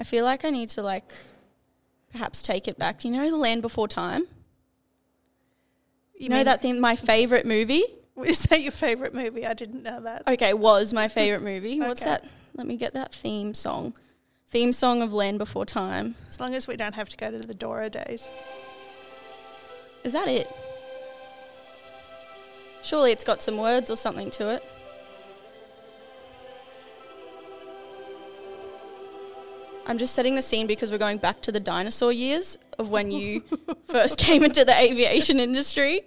I feel like I need to like perhaps take it back. You know, The Land Before Time. You, know that thing, my favorite movie. Is that your favourite movie? I didn't know that. Okay, was my favorite movie. What's Okay. that? Let me get that theme song. Theme song of Land Before Time. As long as we don't have to go to the Dora days. Is that it? Surely it's got some words or something to it. I'm just setting the scene because we're going back to the dinosaur years of when you first came into the aviation industry,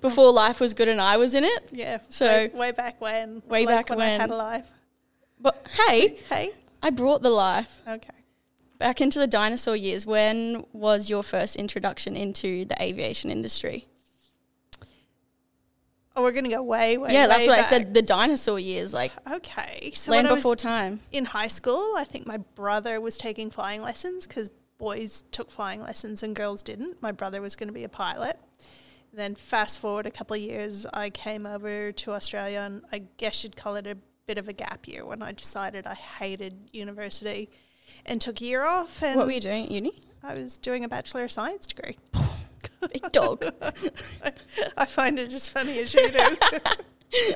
before life was good and I was in it. Yeah. So- way, way back when. Way like back when, when, I had a life. But hey, Hey. I brought the life Okay. back into the dinosaur years. When was your first introduction into the aviation industry? Oh, we're gonna go way, way. yeah, that's way what I said. The dinosaur years, like Okay. So land before time. in high school, I think my brother was taking flying lessons because boys took flying lessons and girls didn't. My brother was going to be a pilot. Then fast forward a couple of years, I came over to Australia, and I guess you'd call it a bit of a gap year when I decided I hated university and took a year off. And What were you doing at uni? I was doing a bachelor of science degree. Big dog. I find it as funny as you do.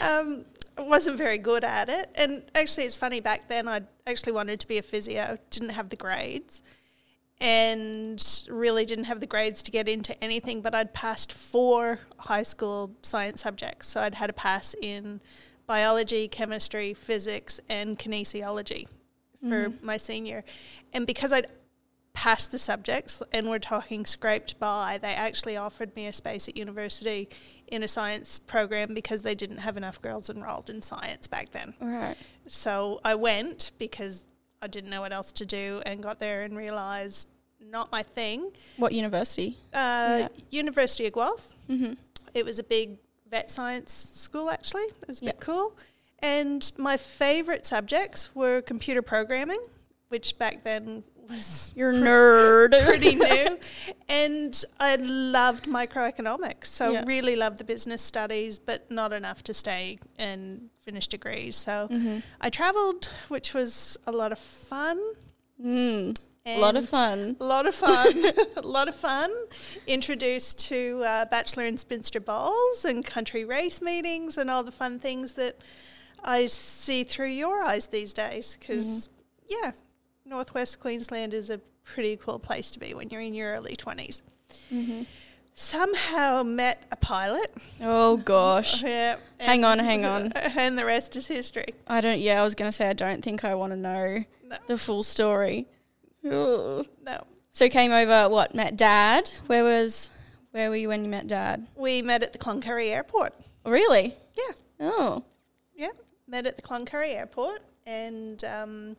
um, I wasn't very good at it. And actually, it's funny, back then I actually wanted to be a physio, didn't have the grades, and really didn't have the grades to get into anything. But I'd passed four high school science subjects. So I'd had a pass in biology, chemistry, physics, and kinesiology for my senior. And because I'd passed the subjects and we're talking scraped by, they actually offered me a space at university in a science program because they didn't have enough girls enrolled in science back then. Right. So I went because I didn't know what else to do and got there and realised not my thing. What university? Uh, Yeah. University of Guelph. Mm-hmm. It was a big vet science school, actually. It was a Yeah. bit cool. And my favourite subjects were computer programming, which back then was You're nerd. pretty new. And I loved microeconomics. So Yeah. really loved the business studies, but not enough to stay and finish degrees. So mm-hmm. I travelled, which was a lot of fun. Mm. A lot of fun. a lot of fun. a lot of fun. Introduced to uh, Bachelor and Spinster Balls and country race meetings and all the fun things that I see through your eyes these days. Because, yeah, Northwest Queensland is a pretty cool place to be when you're in your early 20s. Mm-hmm. Somehow met a pilot. Oh gosh. Yeah. Hang on, hang on. And the rest is history. I don't. Yeah, I was gonna say I don't think I want to know No. the full story. Ugh. No. So came over. What met Dad? Where was? Where were you when you met Dad? We met at the Cloncurry Airport. Really? Yeah. Oh. Yeah, met at the Cloncurry Airport and um,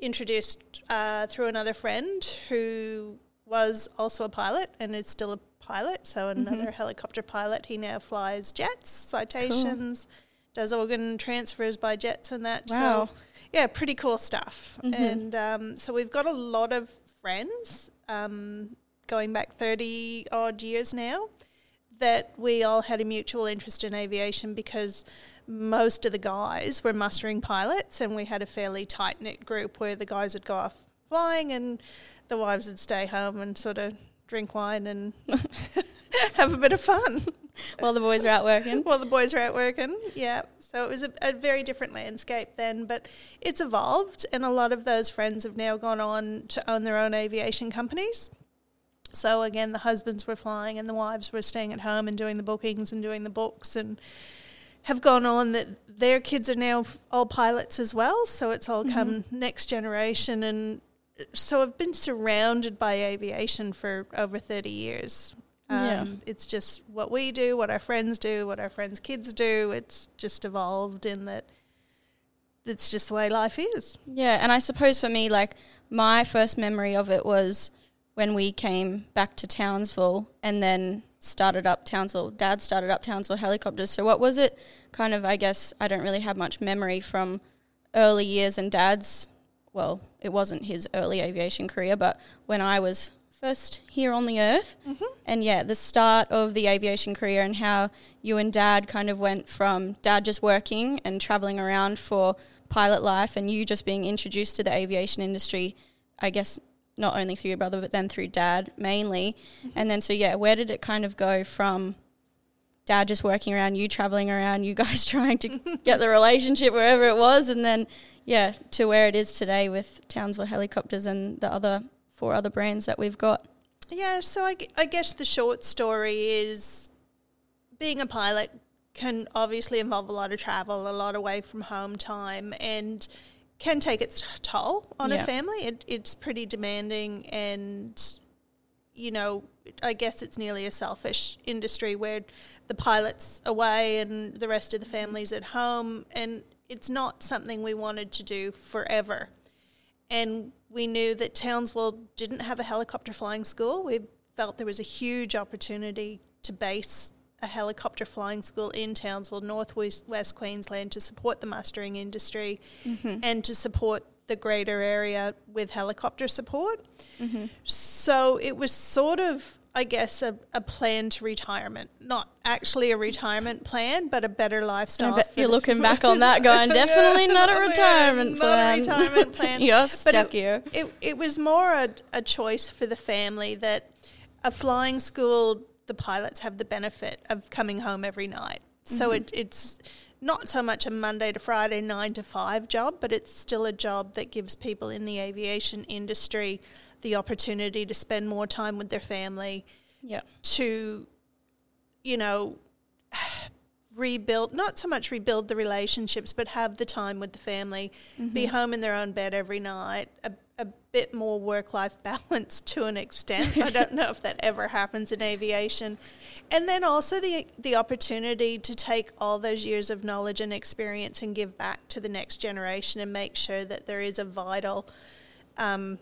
introduced uh, through another friend who was also a pilot and is still a pilot. So another helicopter pilot. He now flies jets, citations, does organ transfers by jets and that. Wow. So yeah, pretty cool stuff. Mhm. And um, so we've got a lot of friends um, going back thirty odd years now that we all had a mutual interest in aviation because most of the guys were mustering pilots and we had a fairly tight knit group where the guys would go off flying and the wives would stay home and sort of drink wine and have a bit of fun While the boys are out working. while the boys were out working. Yeah. So it was a, a very different landscape then, but it's evolved and a lot of those friends have now gone on to own their own aviation companies. So again, the husbands were flying and the wives were staying at home and doing the bookings and doing the books and have gone on that their kids are now all pilots as well. So it's all come next generation. And so I've been surrounded by aviation for over 30 years. Um, Yeah. It's just what we do, what our friends do, what our friends' kids do. It's just evolved in that it's just the way life is. Yeah, and I suppose for me, like my first memory of it was when we came back to Townsville and then started up Townsville. Dad started up Townsville helicopters. So what was it? Kind of, I guess I don't really have much memory from early years and Dad's. Well, it wasn't his early aviation career, but when I was first here on the earth, mm-hmm. and yeah, the start of the aviation career and how you and Dad kind of went from Dad just working and traveling around for pilot life and you just being introduced to the aviation industry, I guess not only through your brother but then through dad mainly. And then so yeah, where did it kind of go from dad just working around, you traveling around, you guys trying to get the relationship wherever it was and then yeah, to where it is today with Townsville Helicopters and the other four other brands that we've got. Yeah, so I, I guess the short story is being a pilot can obviously involve a lot of travel, a lot away from home time, and can take its toll on Yeah. a family. It, it's pretty demanding, and you know, I guess it's nearly a selfish industry where the pilot's away and the rest of the family's at home, and it's not something we wanted to do forever and we knew that Townsville didn't have a helicopter flying school. We felt there was a huge opportunity to base a helicopter flying school in Townsville, northwest West Queensland, to support the mustering industry mm-hmm. and to support the greater area with helicopter support. Mm-hmm. So it was sort of, I guess, a, a plan to retirement. Not actually a retirement plan, but a better lifestyle. you're looking back on that going, definitely not a Yeah, retirement not plan. a retirement plan. you're stuck it. It, it was more a, a choice for the family that a flying school, the pilots have the benefit of coming home every night. So mm-hmm. it, it's not so much a Monday to Friday, nine to five job, but it's still a job that gives people in the aviation industry the opportunity to spend more time with their family, Yeah. to, you know, rebuild, not so much rebuild the relationships, but have the time with the family, be mm-hmm. home in their own bed every night, a bit more work life balance to an extent. I don't know if that ever happens in aviation. And then also the, the opportunity to take all those years of knowledge and experience and give back to the next generation and make sure that there is a vital um,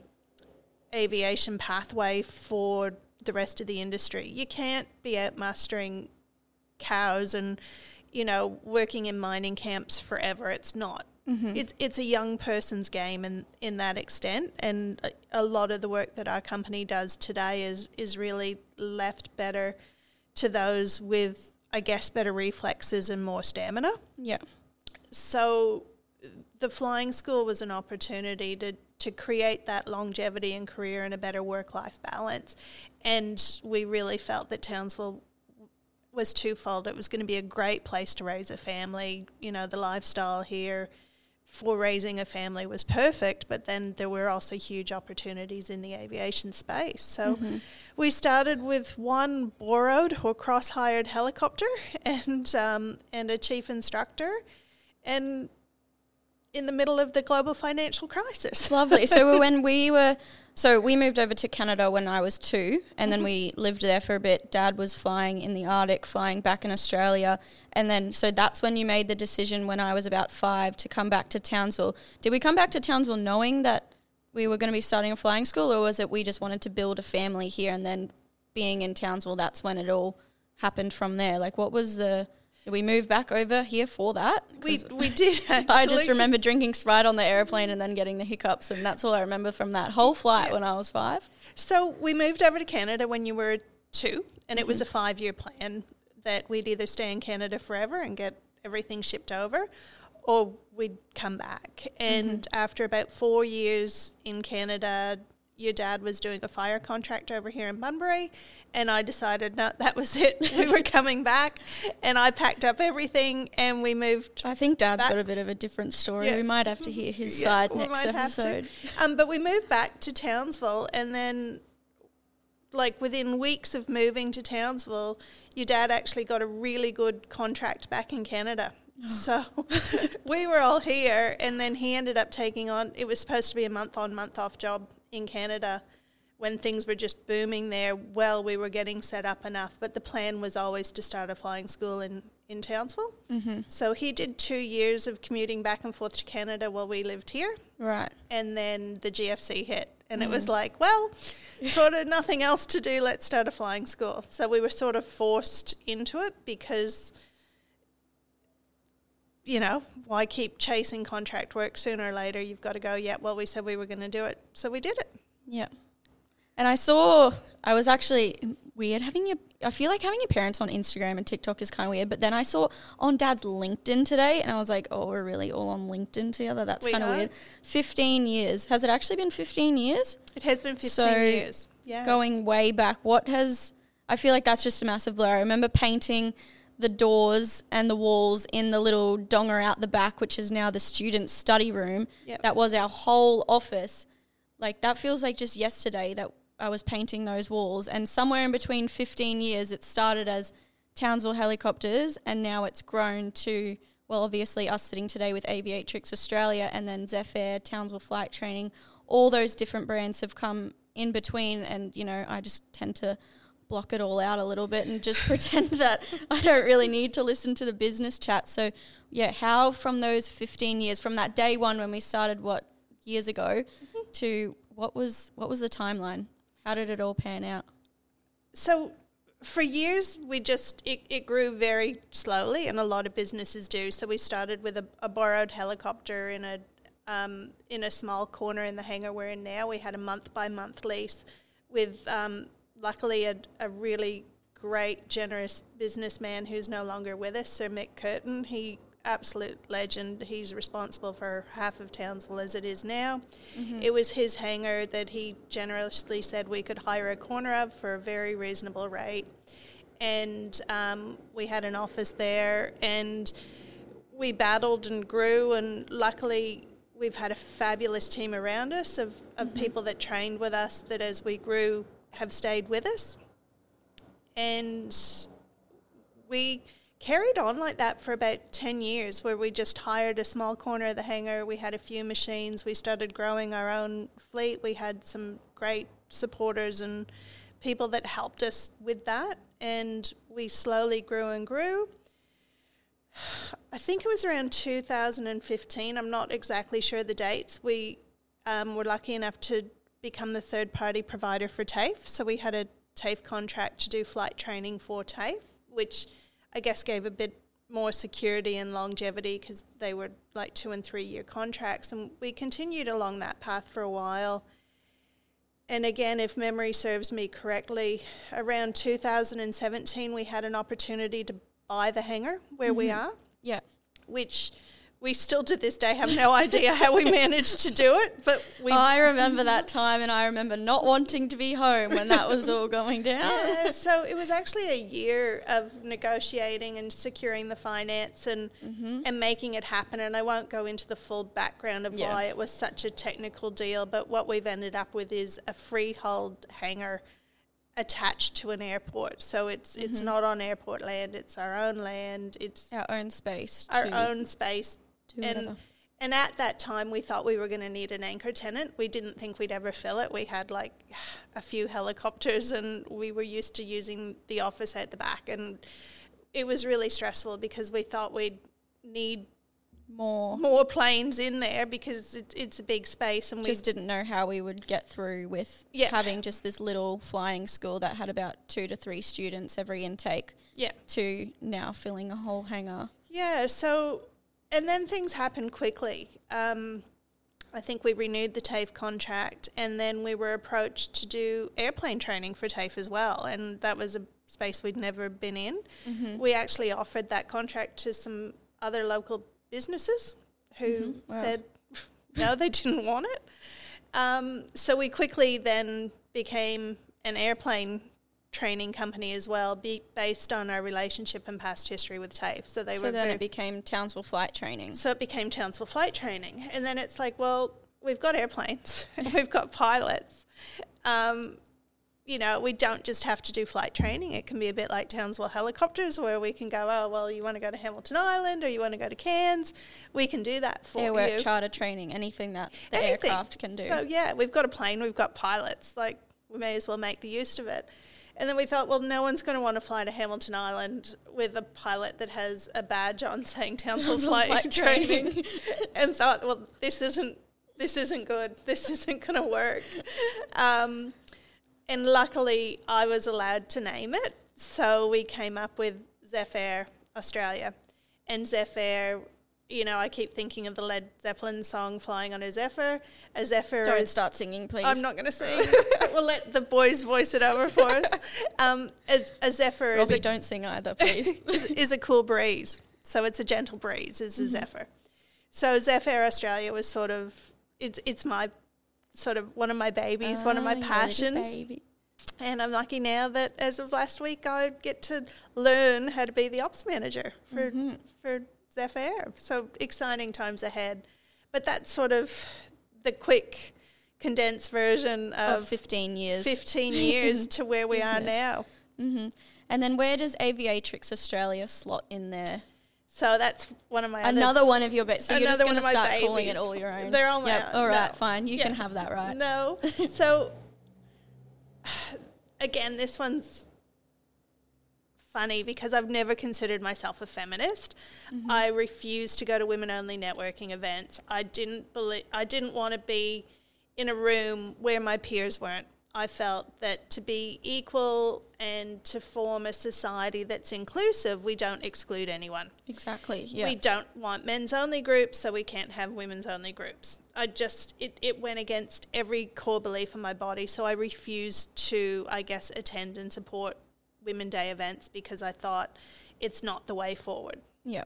aviation pathway for the rest of the industry. You can't be out mustering cows and you know working in mining camps forever. It's not. Mm-hmm. It's it's a young person's game in in that extent, and a, lot of the work that our company does today is is really left better to those with I guess better reflexes and more stamina. Yeah. so the flying school was an opportunity to to create that longevity in career and a better work life balance and we really felt that Townsville was twofold. It was going to be a great place to raise a family you know the lifestyle here for raising a family was perfect but then there were also huge opportunities in the aviation space. So we started with one borrowed or cross hired helicopter and um, and a chief instructor. And in the middle of the global financial crisis. Lovely. So when we were, so we moved over to Canada when I was two, and then we mm-hmm. lived there for a bit. Dad was flying in the Arctic, flying back in Australia, and then so that's when you made the decision when I was about five to come back to Townsville. Did we come back to Townsville knowing that we were going to be starting a flying school, or was it we just wanted to build a family here, and then being in Townsville, that's when it all happened from there? Like, what was the did we move back over here for that? We we did actually. I just remember drinking Sprite on the airplane and then getting the hiccups, and that's all I remember from that whole flight when I was five. So we moved over to Canada when you were two, and it was a Mm-hmm. five year plan that we'd either stay in Canada forever and get everything shipped over, or we'd come back. And Mm-hmm. after about four years in Canada, your dad was doing a fire contract over here in Bunbury, and I decided no, that was it. we were coming back, and I packed up everything and we moved I think Dad's That- got a bit of a different story. Yeah. We might have to hear his Yeah, side next might have to. episode. Um, but we moved back to Townsville, and then, like within weeks of moving to Townsville, your dad actually got a really good contract back in Canada. So we were all here, and then he ended up taking on. It was supposed to be a month on, month off job in Canada. When things were just booming there, well, we were getting set up enough, but the plan was always to start a flying school in, in Townsville. Mm-hmm. So he did two years of commuting back and forth to Canada while we lived here Right. and then the GFC hit, and it was like, well, sort of nothing else to do. Let's start a flying school. So we were sort of forced into it because, you know, why keep chasing contract work? Sooner or later, you've got to go. Yeah, well, we said we were going to do it, so we did it. Yeah. And I saw, I was actually, weird having your. I feel like having your parents on Instagram and TikTok is kind of weird. But then I saw on Dad's LinkedIn today, and I was like, oh, we're really all on LinkedIn together. That's kind of weird. Fifteen years. Has it actually been fifteen years? It has been 15 So, years. Yeah. Going way back. What has? I feel like that's just a massive blur. I remember painting the doors and the walls in the little donger out the back, which is now the student study room. Yep. That was our whole office. Like that feels like just yesterday that I was painting those walls. And somewhere in between 15 years, it started as Townsville Helicopters, and now it's grown to, well, obviously us sitting today with Aviatrix Australia and then Zephyr, Townsville Flight Training. All those different brands have come in between, and you know, I just tend to block it all out a little bit and just pretend that I don't really need to listen to the business chat. So, yeah, how from those 15 years, from that day one when we started, what years ago, to what was what was the timeline? How did it all pan out? so for years we just it, it grew very slowly and a lot of businesses do so we started with a, a borrowed helicopter in a um, in a small corner in the hangar we're in now we had a month by month lease with um, luckily a, a really great generous businessman who's no longer with us sir mick curtin he absolute legend he's responsible for half of townsville as it is now it was his hangar that he generously said we could hire a corner of for a very reasonable rate. And um, we had an office there, and we battled and grew. And luckily, we've had a fabulous team around us of, of people that trained with us that as we grew have stayed with us. And we carried on like that for about 10 years where we just hired a small corner of the hangar. We had a few machines. We started growing our own fleet. We had some great supporters and people that helped us with that. And we slowly grew and grew. I think it was around 2015 i'm not exactly sure the dates. We um, were lucky enough to become the third party provider for TAFE. So we had a TAFE contract to do flight training for TAFE, which I guess gave a bit more security and longevity because they were like two and three year contracts. And we continued along that path for a while. And again, if memory serves me correctly, around 2017, we had an opportunity to buy the hangar where we mm-hmm. are Yeah. which we still to this day have no idea how we managed to do it, but we I remember that time, and I remember not wanting to be home when that was all going down. Yeah, so it was actually a year of negotiating and securing the finance and mm-hmm. and making it happen. And I won't go into the full background of Yeah. why it was such a technical deal, but what we've ended up with is a freehold hangar attached to an airport. So it's it's mm-hmm. not on airport land; it's our own land. It's Our own space. our own space. Do and whatever. and at that time we thought we were going to need an anchor tenant we didn't think we'd ever fill it we had like a few helicopters and we were used to using the office at the back and it was really stressful because we thought we'd need more. more planes in there because it, it's a big space and we Just didn't know how we would get through with Yeah. having just this little flying school that had about two to three students every intake yeah to now filling a whole hangar. Yeah, so, and then things happened quickly. Um, I think we renewed the TAFE contract and then we were approached to do airplane training for TAFE as well. And that was a space we'd never been in. We actually offered that contract to some other local businesses who Wow. said no, they didn't want it. Um, so we quickly then became an airplane training company as well, be, based on our relationship and past history with TAFE. So they so were then very, it became Townsville Flight Training. so it became Townsville Flight Training, and then it's like, well, we've got airplanes, and we've got pilots. Um, you know, we don't just have to do flight training. It can be a bit like Townsville Helicopters, where we can go, oh, well, you want to go to Hamilton Island or you want to go to Cairns, we can do that for you. Airwork charter training, anything that the Anything. aircraft can do. So yeah, we've got a plane, we've got pilots. Like we may as well make the use of it. And then we thought, well, no one's going to want to fly to Hamilton Island with a pilot that has a badge on saying Townsville Flight, Flight Training, Training. and thought, well, this isn't this isn't good. This isn't going to work. Um, and luckily, I was allowed to name it, so we came up with Zephyr Australia, and Zephyr you know, I keep thinking of the Led Zeppelin song "Flying on a Zephyr." A zephyr Don't is start singing, please. I'm not going to sing. we'll let the boys voice it over for us. Um, a, a zephyr is Robbie, a, don't sing either, please. is, is a cool breeze. So it's a gentle breeze, is a Mm-hmm. zephyr. So Zephyr Australia was sort of, it's, it's my, sort of one of my babies, one of Ah, my passions. And I'm lucky now that as of last week, I get to learn how to be the ops manager for, Mm-hmm. for Zephyr. So exciting times ahead. But that's sort of the quick, condensed version Of of 15 years. 15 years to where we are business. now. hmm And then where does Aviatrix Australia slot in there? So that's one of my other Another one of your bets. So you're just going to start calling it all your own. They're all my Yep, own. All right, No. fine. You can have that right. No. So again, this one's funny because I've never considered myself a feminist. Mm-hmm. I refused to go to women only networking events. I didn't believe I didn't want to be in a room where my peers weren't. I felt that to be equal and to form a society that's inclusive, we don't exclude anyone. Exactly. Yeah. We don't want men's only groups, so we can't have women's only groups. I just, it, it went against every core belief in my body, so I refused to, I guess, attend and support Women Day events because I thought it's not the way forward. yeah.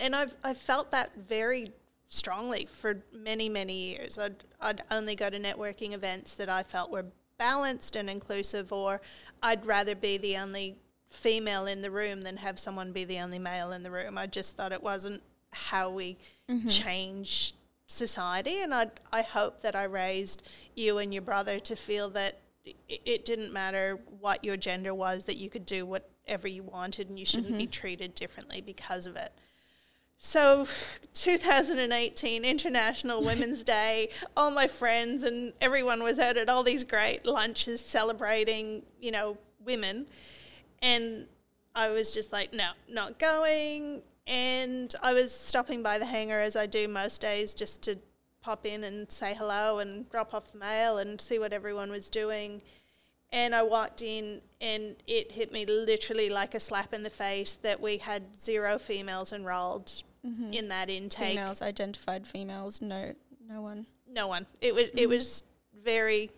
And I've, I've felt that very strongly for many, many years. I'd, I'd only go to networking events that I felt were balanced and inclusive, or I'd rather be the only female in the room than have someone be the only male in the room. I just thought it wasn't how we mm-hmm. change society. And I, I hope that I raised you and your brother to feel that it, didn't matter what your gender was, that you could do whatever you wanted and you shouldn't be mm-hmm. treated differently because of it. So, 2018 International Women's Day, all my friends and everyone was out at all these great lunches celebrating, you know, women. And I was just like, no, not going. And I was stopping by the hangar as I do most days just to pop in and say hello and drop off the mail and see what everyone was doing. And I walked in, and it hit me literally like a slap in the face that we had zero females enrolled mm-hmm. in that intake. Females, identified females, no, no one. No one. It was it was very,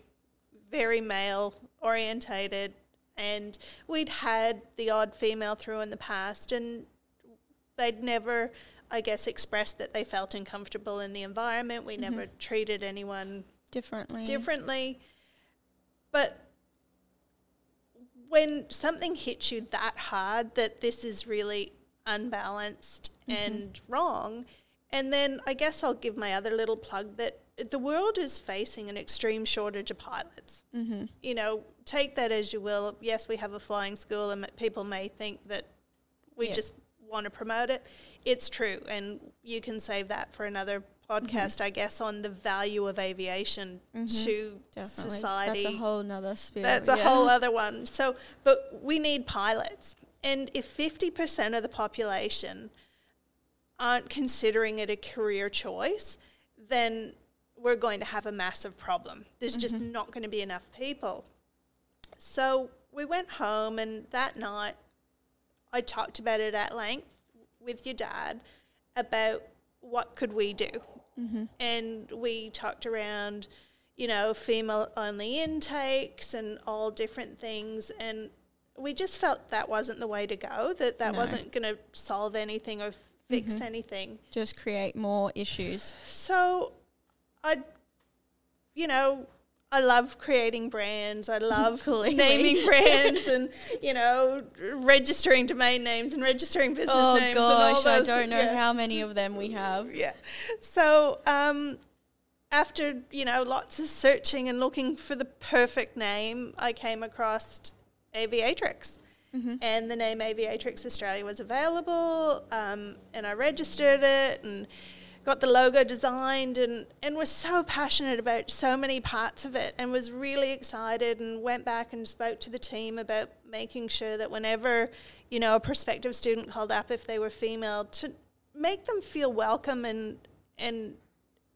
very male orientated, and we'd had the odd female through in the past, and they'd never, I guess, expressed that they felt uncomfortable in the environment. We never treated anyone Differently. differently. But when something hits you that hard that this is really unbalanced and wrong, and then I guess I'll give my other little plug that the world is facing an extreme shortage of pilots. Mm-hmm. You know, take that as you will. Yes, we have a flying school, and people may think that we Yeah. just want to promote it. It's true, and you can save that for another mm-hmm. podcast, I guess, on the value of aviation mm-hmm. to Definitely. society. That's a whole nother spiel. That's a yeah. whole other one. So, but we need pilots. And if 50% of the population aren't considering it a career choice, then we're going to have a massive problem. There's just mm-hmm. not going to be enough people. So we went home, and that night I talked about it at length with your dad about what could we do. Mm-hmm. And we talked around, you know, female only intakes and all different things. And we just felt that wasn't the way to go, that that No. wasn't going to solve anything or fix mm-hmm. anything. Just create more issues. So I, you know, I love creating brands. I love naming brands and, you know, registering domain names and registering business oh names. gosh, I don't know yeah. how many of them we have. Yeah. So um, after you know lots of searching and looking for the perfect name, I came across Aviatrix. And the name Aviatrix Australia was available, um, and I registered it and got the logo designed, and, and was so passionate about so many parts of it, and was really excited, and went back and spoke to the team about making sure that whenever you know a prospective student called up, if they were female, to make them feel welcome and and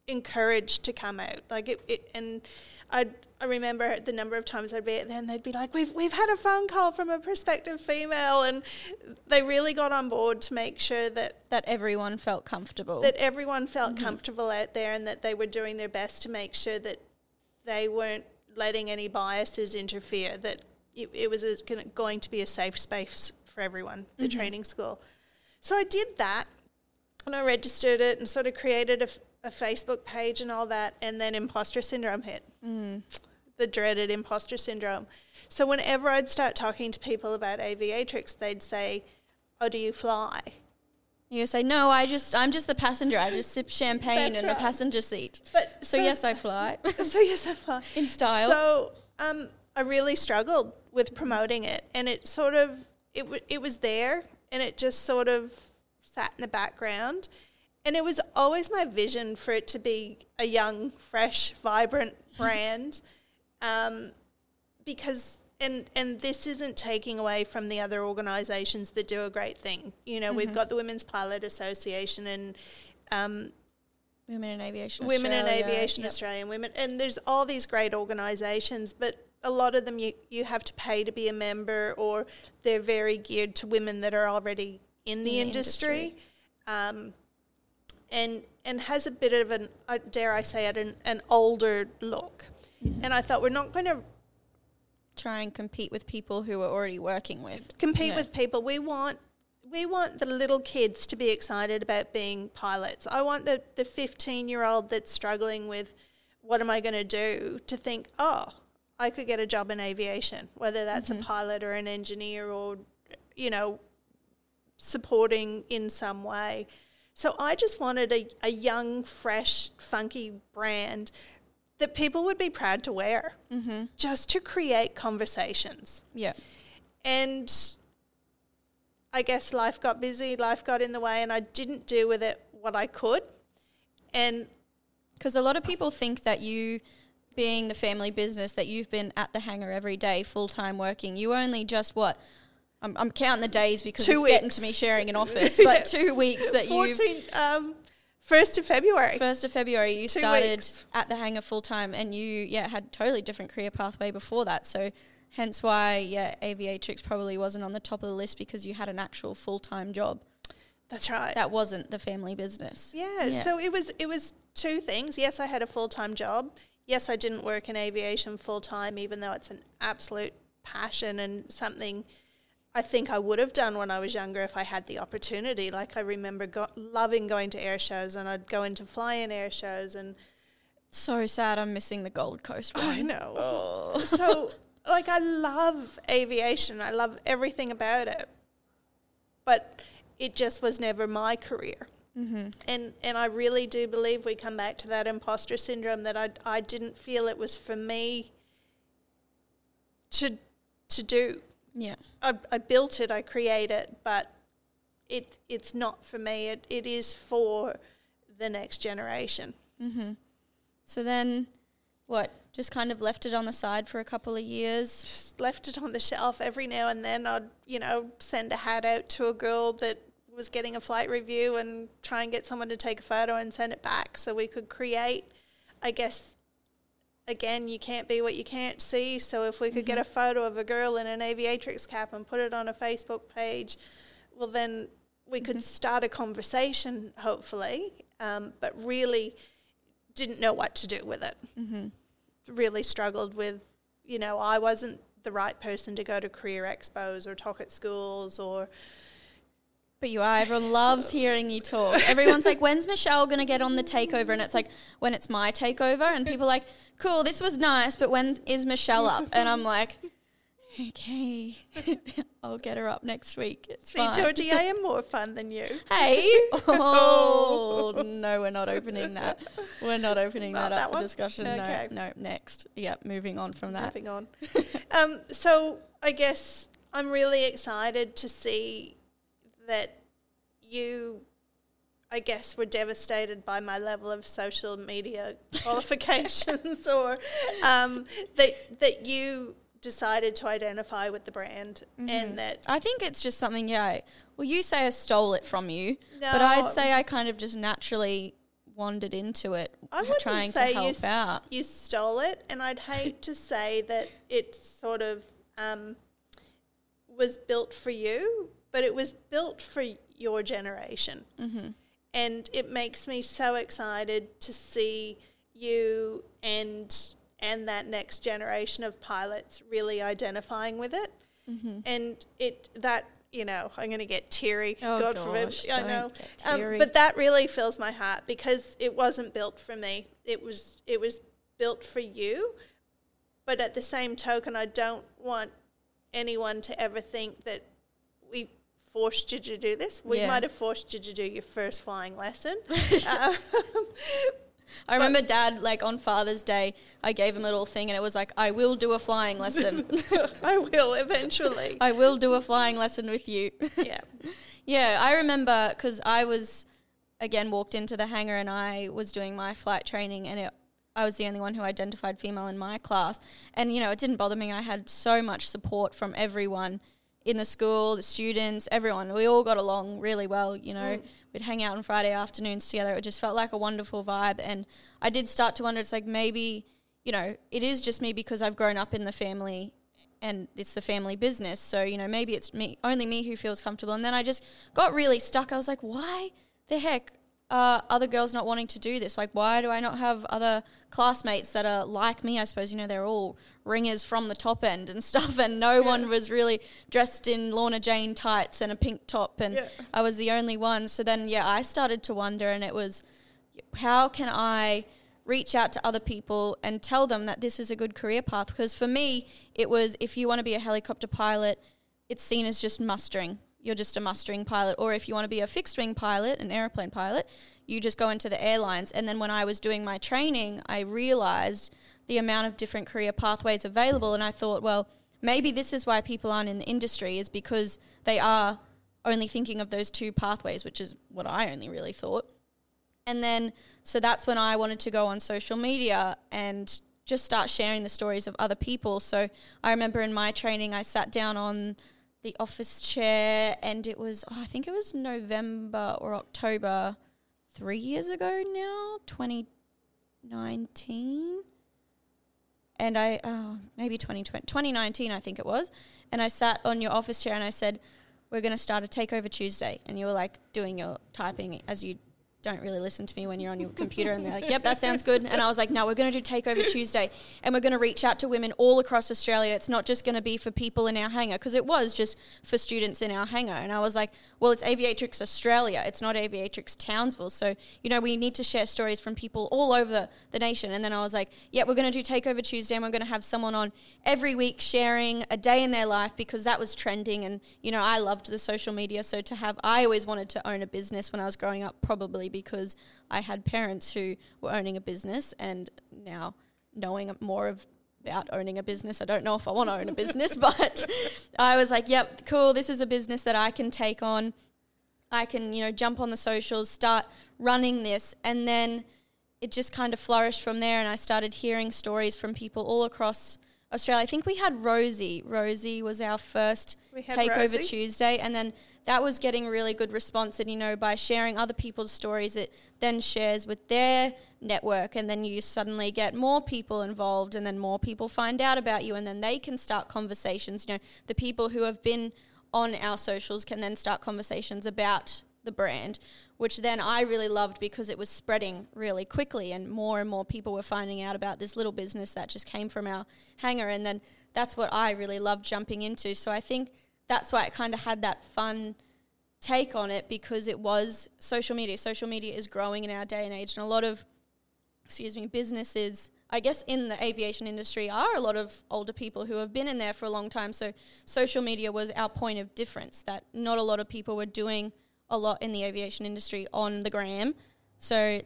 encouraged to come out. Like it, it and I I remember the number of times I'd be at there and they'd be like, "We've we've had a phone call from a prospective female," and they really got on board to make sure that That everyone felt comfortable. that everyone felt mm-hmm. comfortable out there and that they were doing their best to make sure that they weren't letting any biases interfere. That it, it was a, gonna- be a safe space for everyone. The mm-hmm. training school. So I did that and I registered it and sort of created a Facebook page and all that. And then imposter syndrome hit. Mm. The dreaded imposter syndrome. So whenever I'd start talking to people about aviatrix, they'd say, "Oh, do you fly?" you say, "No, I just I'm just the passenger. I just sip champagne That's in right. the passenger seat." But So, yes, I fly. so yes, I fly In style. So um, I really struggled with promoting it, and it sort of it w- it was there, and it just sort of sat in the background, and it was always my vision for it to be a young, fresh, vibrant brand, um, because. And, and this isn't taking away from the other organisations that do a great thing. You know, we've got the Women's Pilot Association and um, Women in Aviation Women in Aviation yep. Australia women and there's all these great organisations, but a lot of them you, you have to pay to be a member or they're very geared to women that are already in the, the industry. industry. Um, and and has a bit of an uh, dare I say it an, an older look. And I thought we're not going to Try and compete with people who are already working with. compete Yeah. with people. We want we want the little kids to be excited about being pilots. I want the the 15 year old that's struggling with what am I going to do to think, oh, I could get a job in aviation, whether that's a mm-hmm. pilot or an engineer or you know supporting in some way. So I just wanted a, a young, fresh, funky brand that people would be proud to wear, mm-hmm. just to create conversations. Yeah. And I guess life got busy, life got in the way, and I didn't do with it what I could. And Because a lot of people think that you, being the family business, that you've been at the hangar every day, full time working. You only just what? I'm, I'm counting the days because Two it's getting to me sharing an office, but two weeks that you. 14, um, 1st of February. First of February, you Two started weeks. at the hangar full time, and you yeah had totally different career pathway before that. So, hence why yeah, aviatrix probably wasn't on the top of the list because you had an actual full time job That's right. that wasn't the family business. yeah, Yeah. so it was it was two things. Yes, I had a full time job. Yes, I didn't work in aviation full time, even though it's an absolute passion and something I think I would have done when I was younger if I had the opportunity. Like I remember go- loving going to air shows, and I'd go into fly-in air shows, and So sad. I'm missing the Gold Coast one. I know. Oh. so like I love aviation. I love everything about it. But it just was never my career. Mm-hmm. And and I really do believe we come back to that imposter syndrome that I I didn't feel it was for me to to do. Yeah. I, I built it, I create it, but it it's not for me. It it is for the next generation. Mm-hmm. So then, what? Just kind of left it on the side for a couple of years. just left it on the shelf every now and then I'd, you know, send a hat out to a girl that was getting a flight review and try and get someone to take a photo and send it back so we could create I guess again you can't be what you can't see. So if we could get a photo of a girl in an aviatrix cap and put it on a Facebook page well then we could start a conversation hopefully um, but really didn't know what to do with it. Mm-hmm. really struggled with, you know, I wasn't the right person to go to career expos or talk at schools or You are. Everyone loves hearing you talk. Everyone's like, when's Michelle going to get on the takeover? And it's like, when it's my takeover. And people are like, cool, this was nice, but when is Michelle up? And I'm like, okay, I'll get her up next week. It's see, fine. Georgie, I am more fun than you. Hey. Oh, no, we're not opening that. We're not opening Not that up that for one? discussion. Okay. No, no, next. Yeah, moving on from that. Moving on. um, so I guess I'm really excited to see that you, I guess, were devastated by my level of social media qualifications, or um, that that you decided to identify with the brand and that I think it's just something, yeah. Well, you say I stole it from you, but I'd say I kind of just naturally wandered into it, I wouldn't trying to say help you, s- you stole it, and I'd hate to say that it sort of um, was built for you, but it was built for your generation. Mm-hmm. and it makes me so excited to see you and and that next generation of pilots really identifying with it Mm-hmm. and it that you know i'm going to get teary Oh, god gosh, forbid i know um, but that really fills my heart because it wasn't built for me it was it was built for you but at the same token i don't want anyone to ever think that we forced you to do this we Yeah. might have forced you to do your first flying lesson um, I remember Dad like on Father's Day, I gave him a little thing, and it was like, "I will do a flying lesson. i will eventually I will do a flying lesson with you." yeah Yeah, I remember because I was again walked into the hangar and I was doing my flight training and it, I was the only one who identified female in my class. And you know, it didn't bother me. I had so much support from everyone in the school, the students, everyone. We all got along really well. You know, mm. we'd hang out on Friday afternoons together. It just felt like a wonderful vibe. And I did start to wonder. It's like maybe you know, it is just me because I've grown up in the family and it's the family business. So, you know, maybe it's me, only me who feels comfortable. And then I just got really stuck. I was like, why the heck are other girls not wanting to do this? Like, why do I not have other classmates that are like me? I suppose, you know, they're all ringers from the top end and stuff. And no one was really dressed in Lorna Jane tights and a pink top. And Yeah. I was the only one. So then, yeah, I started to wonder and it was, how can I reach out to other people and tell them that this is a good career path? Because for me, it was if you want to be a helicopter pilot, it's seen as just mustering. You're just a mustering pilot. Or if you want to be a fixed wing pilot, an airplane pilot, you just go into the airlines. And then when I was doing my training, I realized the amount of different career pathways available. And I thought, well, maybe this is why people aren't in the industry, is because they are only thinking of those two pathways, which is what I only really thought. And then, so that's when I wanted to go on social media and just start sharing the stories of other people. So I remember in my training, I sat down on the office chair and it was, oh, I think it was November or October three years ago now, 2019. And I, oh, maybe 2020, 2019, I think it was. And I sat on your office chair and I said, we're going to start a takeover Tuesday. And you were like doing your typing as you don't really listen to me when you're on your computer. And they're like, yep, that sounds good. And I was like, no, we're going to do Takeover Tuesday. And we're going to reach out to women all across Australia. It's not just going to be for people in our hangar, because it was just for students in our hangar. And I was like, well, it's Aviatrix Australia. It's not Aviatrix Townsville. So, you know, we need to share stories from people all over the nation. And then I was like, yeah, we're going to do Takeover Tuesday and we're going to have someone on every week sharing a day in their life because that was trending. And, you know, I loved the social media. So to have, I always wanted to own a business when I was growing up, probably because I had parents who were owning a business and now knowing more of about owning a business. I don't know if I want to own a business, but I was like, yep, cool. This is a business that I can take on. I can, you know, jump on the socials, start running this. And then it just kind of flourished from there. And I started hearing stories from people all across Australia. I think we had Rosie. Rosie was our first Takeover Rosie. Tuesday. And then that was getting really good response. And, you know, by sharing other people's stories, it then shares with their network. And then you suddenly get more people involved. And then more people find out about you. And then they can start conversations. You know, the people who have been on our socials can then start conversations about the brand, which then I really loved because it was spreading really quickly and more and more people were finding out about this little business that just came from our hangar. And then that's what I really loved jumping into. So I think that's why it kind of had that fun take on it because it was social media. Social media is growing in our day and age, and a lot of, excuse me, businesses, I guess in the aviation industry, are a lot of older people who have been in there for a long time. So social media was our point of difference that not a lot of people were doing a lot in the aviation industry on the gram. So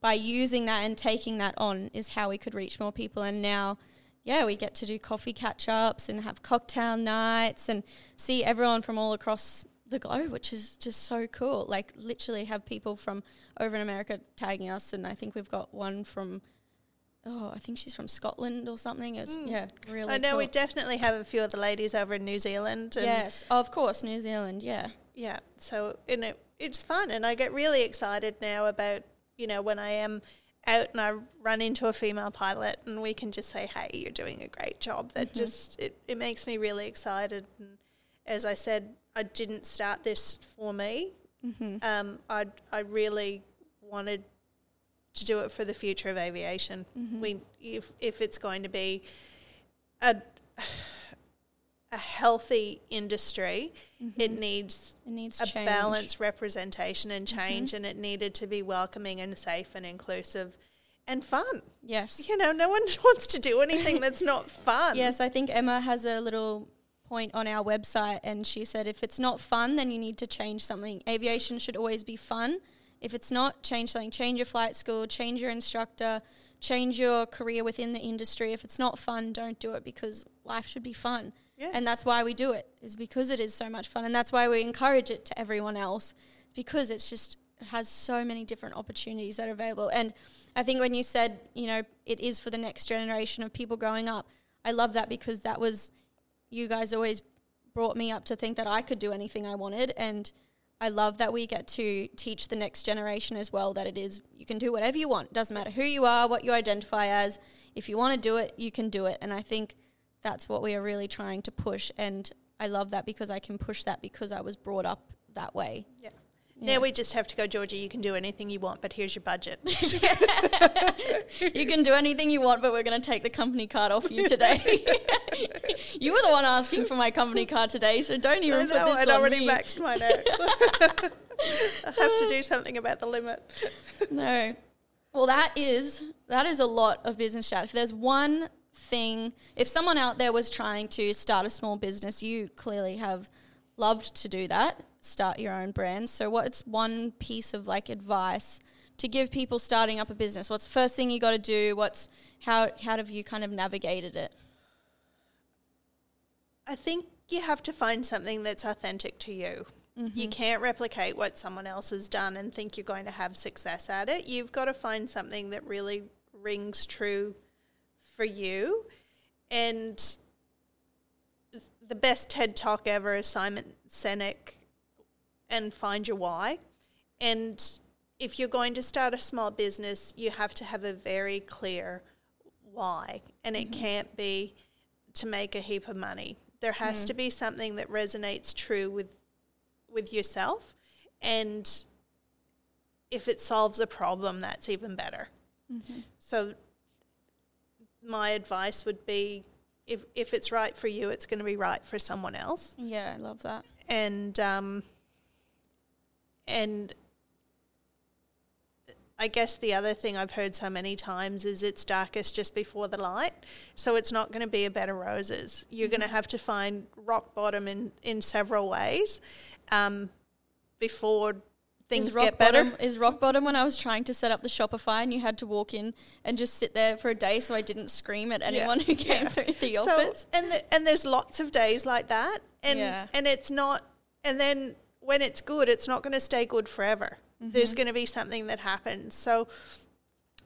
by using that and taking that on is how we could reach more people. And now, yeah, we get to do coffee catch ups and have cocktail nights and see everyone from all across the globe, which is just so cool. Like, literally, have people from over in America tagging us. And I think we've got one from, oh, I think she's from Scotland or something. It's, hmm. Yeah, really I know cool. we definitely have a few of the ladies over in New Zealand. And yes, of course, New Zealand, yeah. Yeah. So and it, it's fun, and I get really excited now about you know, when I am out and I run into a female pilot and we can just say, hey, you're doing a great job. That Mm-hmm. just, it, it makes me really excited. And as I said, I didn't start this for me. Mm-hmm. Um, I, I really wanted to do it for the future of aviation. Mm-hmm. We, if, if it's going to be a, a healthy industry, mm-hmm. it needs It needs a change. balanced representation and mm-hmm. change, and it needed to be welcoming and safe and inclusive and fun. Yes. You know, no one wants to do anything that's not fun. Yes, I think Emma has a little point on our website, and she said if it's not fun, then you need to change something. Aviation should always be fun. If it's not, change something. Change your flight school, change your instructor, change your career within the industry. If it's not fun, don't do it because life should be fun. Yeah. And that's why we do it, is because it is so much fun. And that's why we encourage it to everyone else, because it's just has so many different opportunities that are available. And I think when you said, you know, it is for the next generation of people growing up, I love that because that was, you guys always brought me up to think that I could do anything I wanted. And I love that we get to teach the next generation as well that it is, you can do whatever you want. Doesn't matter who you are, what you identify as. If you want to do it, you can do it. And I think that's what we are really trying to push. And I love that because I can push that because I was brought up that way. Yeah. Yeah. Now we just have to go, Georgie, you can do anything you want, but here's your budget. you can do anything you want, but we're going to take the company card off you today. you were the one asking for my company card today, so don't I even put this I'd on already me. maxed mine out. I have to do something about the limit. No. Well, that is that is a lot of business chat. If there's one thing, if someone out there was trying to start a small business, you clearly have loved to do that, start your own brand. So, what's one piece of like advice to give people starting up a business? What's the first thing you got to do? What's how how have you kind of navigated it? I think you have to find something that's authentic to you. You mm-hmm. can't replicate what someone else has done and think you're going to have success at it. You've got to find something that really rings true for you. And the best TED talk ever is Simon Sinek and Find Your Why. And if you're going to start a small business, you have to have a very clear why. And it mm-hmm. can't be to make a heap of money. There has to mm. be something that resonates true with with yourself and if it solves a problem that's even better. Mm-hmm. So my advice would be if if it's right for you, it's going to be right for someone else Yeah, I love that. and um, and I guess the other thing I've heard so many times is it's darkest just before the light. So it's not going to be a bed of roses. You're going to have to find rock bottom in, in several ways um, before things is rock get better. bottom is rock bottom when I was trying to set up the Shopify and you had to walk in and just sit there for a day so I didn't scream at anyone who came yeah. through the office. So, and the, and there's lots of days like that, and Yeah. and it's not. And then when it's good, it's not going to stay good forever. Mm-hmm. There's going to be something that happens. So,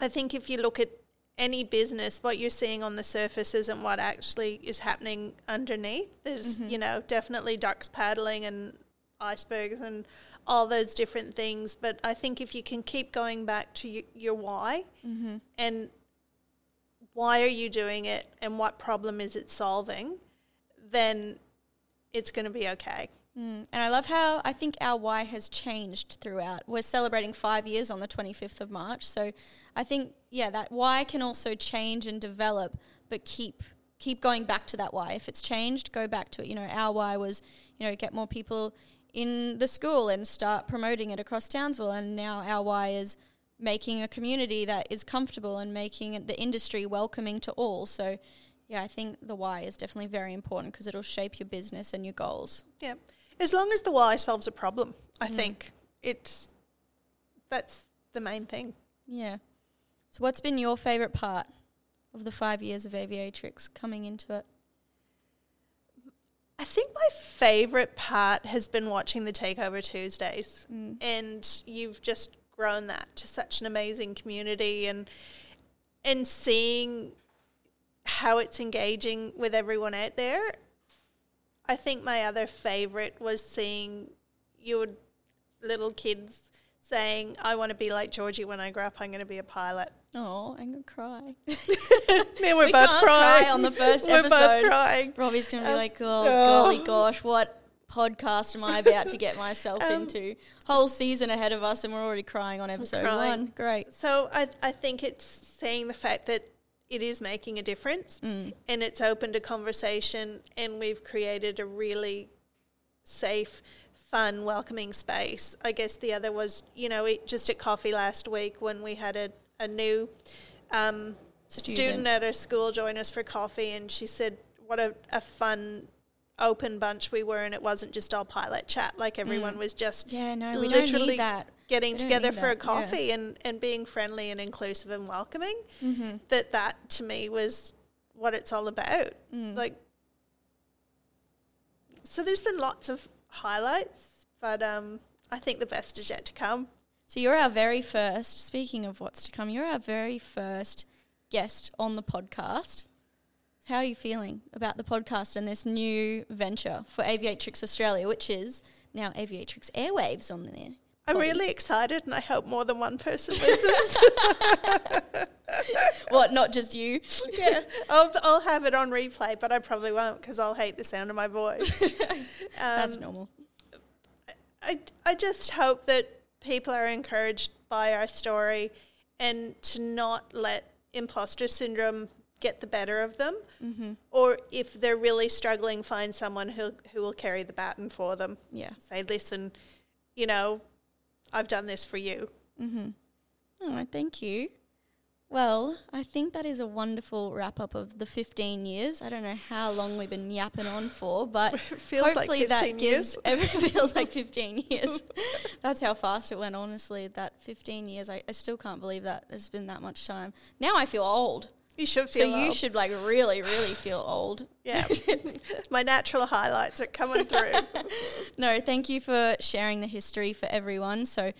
I think if you look at any business, what you're seeing on the surface isn't what actually is happening underneath. There's Mm-hmm. you know definitely ducks paddling and icebergs and all those different things. But I think if you can keep going back to y- your why Mm-hmm. and why are you doing it and what problem is it solving, then it's going to be okay. Mm. And I love how I think our why has changed throughout. We're celebrating five years on the 25th of March. So I think, yeah, that why can also change and develop, but keep keep going back to that why. If it's changed, go back to it. You know, our why was, you know, get more people in the school and start promoting it across Townsville. And now our why is making a community that is comfortable and making the industry welcoming to all. So, yeah, I think the why is definitely very important because it'll shape your business and your goals. Yeah. As long as the why solves a problem, I Mm. think it's that's the main thing. Yeah. So, what's been your favourite part of the five years of Aviatrix coming into it? I think my favorite part has been watching the Takeover Tuesdays. Mm. and you've just grown that to such an amazing community and and seeing how it's engaging with everyone out there. I think my other favorite was seeing your little kids saying, I want to be like Georgie when I grow up, I'm going to be a pilot. Oh, I'm gonna cry. Man, we're We both crying. cry on the first we're both episode. crying. Robbie's gonna be Um, like, oh, oh. golly gosh, what podcast am I about to get myself Um, into? Whole season ahead of us, and we're already crying on episode crying. one. Great. So I, I think it's saying the fact that it is making a difference Mm. and it's opened a conversation and we've created a really safe, fun, welcoming space. I guess the other was, you know, it, just at coffee last week when we had a, a new um, student. Student. at our school join us for coffee and she said what a, a fun open bunch we were and it wasn't just all pilot chat like everyone was just Yeah, no, we don't literally need that. getting together for a that, yeah. coffee and, and being friendly and inclusive and welcoming Mm-hmm. that that to me was what it's all about Mm. like so there's been lots of highlights but um i think the best is yet to come So you're our very first. Speaking of what's to come, you're our very first guest on the podcast. How are you feeling about the podcast and this new venture for Aviatrix Australia, which is now Aviatrix Airwaves on there? I'm really excited and i hope more than one person listens What? Not just you? yeah I'll, I'll have it on replay but i probably won't because i'll hate the sound of my voice That's Um, normal. I, I just hope that people are encouraged by our story and to not let imposter syndrome get the better of them. Mm-hmm. Or if they're really struggling, find someone who, who will carry the baton for them. Yeah. Say, listen, you know, I've done this for you. Mm-hmm. Oh, thank you. Well, I think that is a wonderful wrap up of the 15 years. I don't know how long we've been yapping on for, but like hopefully 15 that gives it feels like 15 years. That's how fast it went, honestly. That 15 years, I, I still can't believe that it's been that much time. Now I feel old. You should So feel you should like really, really feel old. Yeah. My natural highlights are coming through. No, thank you for sharing the history for everyone. So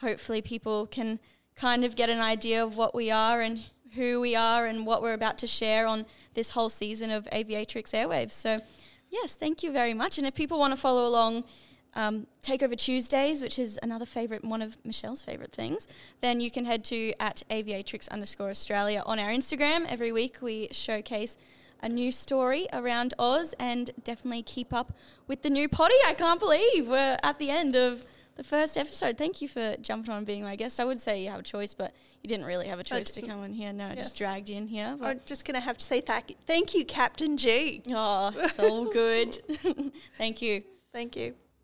hopefully people can kind of get an idea of what we are and who we are and what we're about to share on this whole season of Aviatrix Airwaves. So yes, thank you very much. And if people want to follow along um, Takeover Tuesdays, which is another favorite, one of Michelle's favorite things, then you can head to at aviatrix underscore Australia on our Instagram. Every week we showcase a new story around Oz and definitely keep up with the new poddy. I can't believe we're at the end of the first episode. Thank you for jumping on and being my guest. I would say you have a choice, but you didn't really have a choice to come in here. No, I just dragged you in here. But I'm just going to have to say thank, thank you, Captain G. oh, it's all good. Thank you. Thank you.